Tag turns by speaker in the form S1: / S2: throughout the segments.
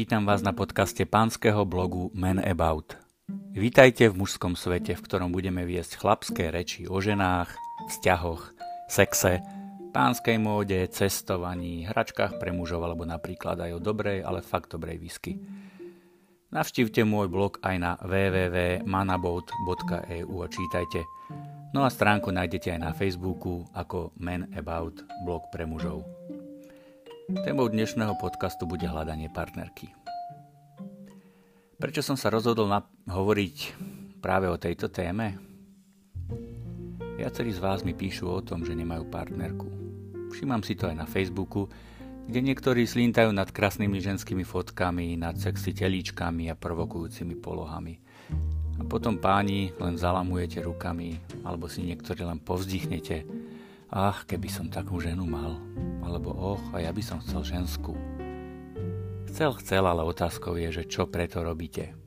S1: Vítam vás na podcaste pánskeho blogu Men About. Vítajte v mužskom svete, v ktorom budeme viesť chlapské reči o ženách, vzťahoch, sexe, pánskej móde, cestovaní, hračkách pre mužov alebo napríklad aj o dobrej, ale fakt dobrej whisky. Navštívte môj blog aj na www.manabout.eu a čítajte. No a stránku nájdete aj na Facebooku ako Men About blog pre mužov. Témou dnešného podcastu bude hľadanie partnerky. Prečo som sa rozhodol na- hovoriť práve o tejto téme? Viacerí z vás mi píšu o tom, že nemajú partnerku. Všímam si to aj na Facebooku, kde niektorí slintajú nad krásnymi ženskými fotkami, nad sexy telíčkami a provokujúcimi polohami. A potom páni len zalamujete rukami, alebo si niektorí len povzdychnete. Ach, keby som takú ženu mal alebo och, a ja by som chcel ženskú. Chcel, chcel, ale otázkou je, že čo preto robíte.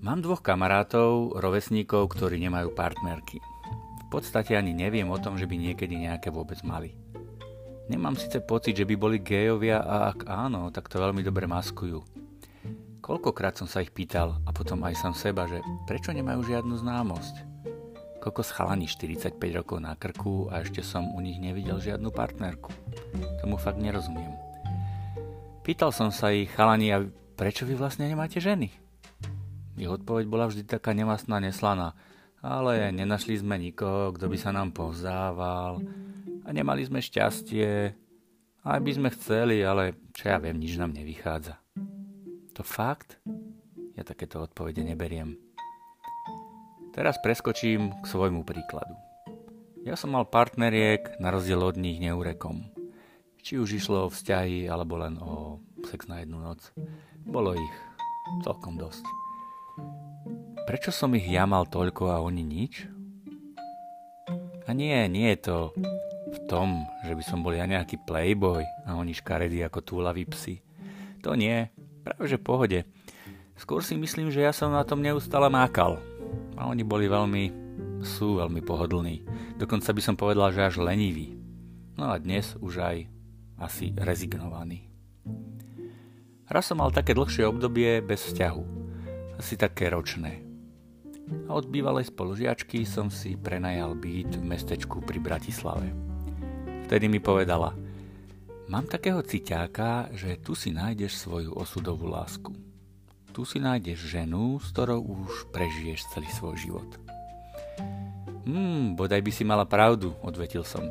S1: Mám dvoch kamarátov, rovesníkov, ktorí nemajú partnerky. V podstate ani neviem o tom, že by niekedy nejaké vôbec mali. Nemám síce pocit, že by boli gejovia a ak áno, tak to veľmi dobre maskujú. Koľkokrát som sa ich pýtal a potom aj sám seba, že prečo nemajú žiadnu známosť kokos chalani 45 rokov na krku a ešte som u nich nevidel žiadnu partnerku. Tomu fakt nerozumiem. Pýtal som sa ich, chalani, a prečo vy vlastne nemáte ženy? Ich odpoveď bola vždy taká nemastná, neslaná. Ale nenašli sme nikoho, kto by sa nám povzdával. A nemali sme šťastie. Aj by sme chceli, ale čo ja viem, nič nám nevychádza. To fakt? Ja takéto odpovede neberiem. Teraz preskočím k svojmu príkladu. Ja som mal partneriek na rozdiel od nich neurekom. Či už išlo o vzťahy alebo len o sex na jednu noc. Bolo ich celkom dosť. Prečo som ich ja mal toľko a oni nič? A nie, nie je to v tom, že by som bol ja nejaký playboy a oni škaredí ako túlaví psi. To nie, práve že pohode. Skôr si myslím, že ja som na tom neustále mákal a oni boli veľmi, sú veľmi pohodlní. Dokonca by som povedal, že až leniví. No a dnes už aj asi rezignovaní. Raz som mal také dlhšie obdobie bez vzťahu. Asi také ročné. A od bývalej spolužiačky som si prenajal byt v mestečku pri Bratislave. Vtedy mi povedala, mám takého ciťáka, že tu si nájdeš svoju osudovú lásku tu si nájdeš ženu, s ktorou už prežiješ celý svoj život. Hmm, bodaj by si mala pravdu, odvetil som.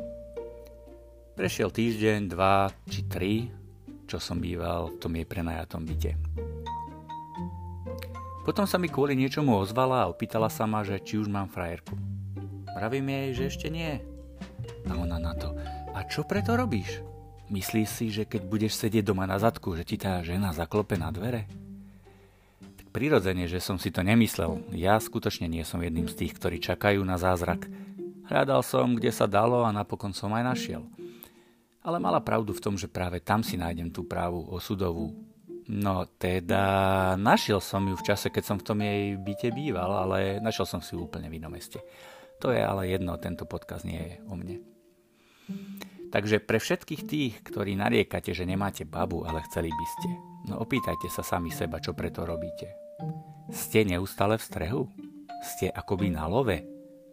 S1: Prešiel týždeň, dva či tri, čo som býval v tom jej prenajatom byte. Potom sa mi kvôli niečomu ozvala a opýtala sa ma, že či už mám frajerku. Pravím jej, že ešte nie. A ona na to, a čo preto robíš? Myslíš si, že keď budeš sedieť doma na zadku, že ti tá žena zaklope na dvere? Prirodzene, že som si to nemyslel. Ja skutočne nie som jedným z tých, ktorí čakajú na zázrak. Hľadal som, kde sa dalo a napokon som aj našiel. Ale mala pravdu v tom, že práve tam si nájdem tú právu osudovú. No teda, našiel som ju v čase, keď som v tom jej byte býval, ale našiel som si ju úplne v inom meste. To je ale jedno, tento podkaz nie je o mne. Takže pre všetkých tých, ktorí nariekate, že nemáte babu, ale chceli by ste, no opýtajte sa sami seba, čo preto robíte. Ste neustále v strehu? Ste akoby na love?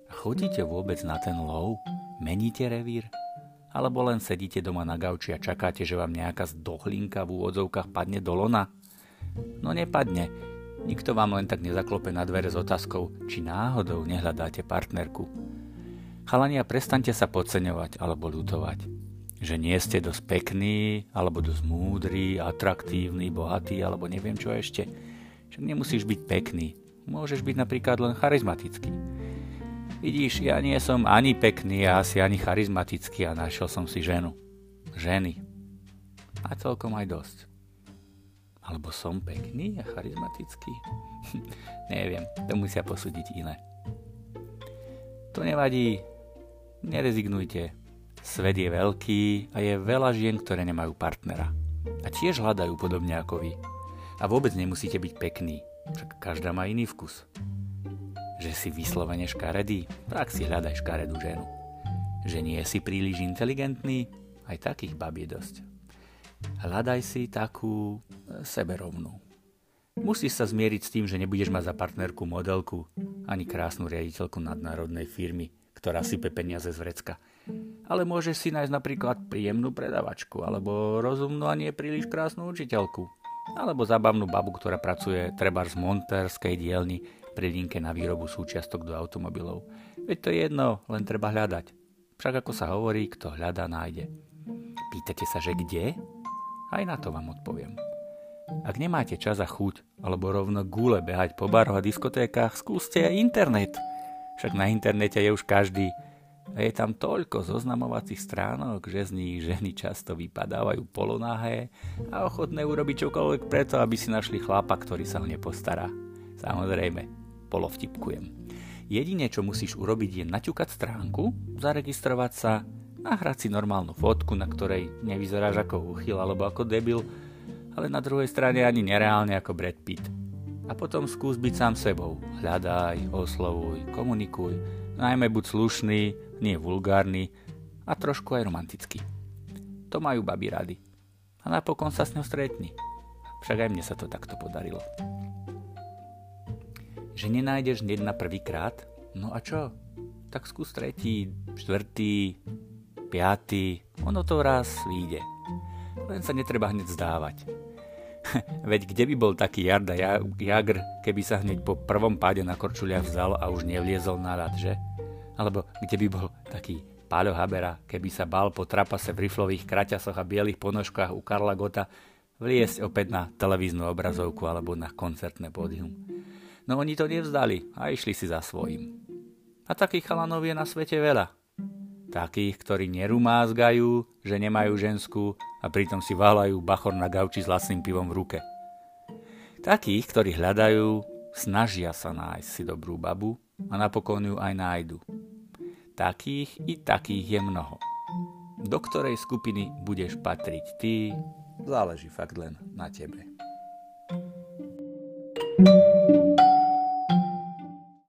S1: Chodíte vôbec na ten lov? Meníte revír? Alebo len sedíte doma na gauči a čakáte, že vám nejaká zdohlinka v úvodzovkách padne do lona? No nepadne. Nikto vám len tak nezaklope na dvere s otázkou, či náhodou nehľadáte partnerku. Chalania, prestante sa podceňovať alebo ľutovať. Že nie ste dosť pekný, alebo dosť múdry, atraktívny, bohatý, alebo neviem čo ešte že nemusíš byť pekný. Môžeš byť napríklad len charizmatický. Vidíš, ja nie som ani pekný a asi ani charizmatický a našiel som si ženu. Ženy. A celkom aj dosť. Alebo som pekný a charizmatický? Neviem, to musia posúdiť iné. To nevadí, nerezignujte. Svet je veľký a je veľa žien, ktoré nemajú partnera. A tiež hľadajú podobne ako vy. A vôbec nemusíte byť pekný, však každá má iný vkus. Že si vyslovene škaredý, tak si hľadaj škaredú ženu. Že nie si príliš inteligentný, aj takých bab je dosť. Hľadaj si takú e, seberovnú. Musíš sa zmieriť s tým, že nebudeš mať za partnerku modelku ani krásnu riaditeľku nadnárodnej firmy, ktorá sype peniaze z vrecka. Ale môžeš si nájsť napríklad príjemnú predavačku, alebo rozumnú a nie príliš krásnu učiteľku, alebo zabavnú babu, ktorá pracuje treba z monterskej dielni pri linke na výrobu súčiastok do automobilov. Veď to je jedno, len treba hľadať. Však ako sa hovorí, kto hľadá, nájde. Pýtate sa, že kde? Aj na to vám odpoviem. Ak nemáte čas a chuť, alebo rovno gule behať po baroch a diskotékach, skúste aj internet. Však na internete je už každý. A je tam toľko zoznamovacích stránok, že z nich ženy často vypadávajú polonahé a ochotné urobiť čokoľvek preto, aby si našli chlapa, ktorý sa o ne postará. Samozrejme, polovtipkujem. Jedine, čo musíš urobiť, je naťukať stránku, zaregistrovať sa, nahrať si normálnu fotku, na ktorej nevyzeráš ako uchyl alebo ako debil, ale na druhej strane ani nereálne ako Brad Pitt. A potom skús byť sám sebou. Hľadaj, oslovuj, komunikuj, najmä buď slušný, nie vulgárny a trošku aj romantický. To majú baby rady. A napokon sa s ňou stretni. Však aj mne sa to takto podarilo. Že nenájdeš hneď na prvý krát? No a čo? Tak skús tretí, štvrtý, piatý, ono to raz vyjde. Len sa netreba hneď zdávať. Veď kde by bol taký Jarda Jagr, keby sa hneď po prvom páde na korčuliach vzal a už nevliezol na rad, že? Alebo kde by bol taký Páľo Habera, keby sa bal po trapase v riflových kraťasoch a bielých ponožkách u Karla Gota vliesť opäť na televíznu obrazovku alebo na koncertné pódium. No oni to nevzdali a išli si za svojím. A takých chalanov je na svete veľa. Takých, ktorí nerumázgajú, že nemajú ženskú a pritom si váľajú bachor na gauči s lacným pivom v ruke. Takých, ktorí hľadajú, snažia sa nájsť si dobrú babu a napokon ju aj nájdu. Takých i takých je mnoho. Do ktorej skupiny budeš patriť ty, záleží fakt len na tebe.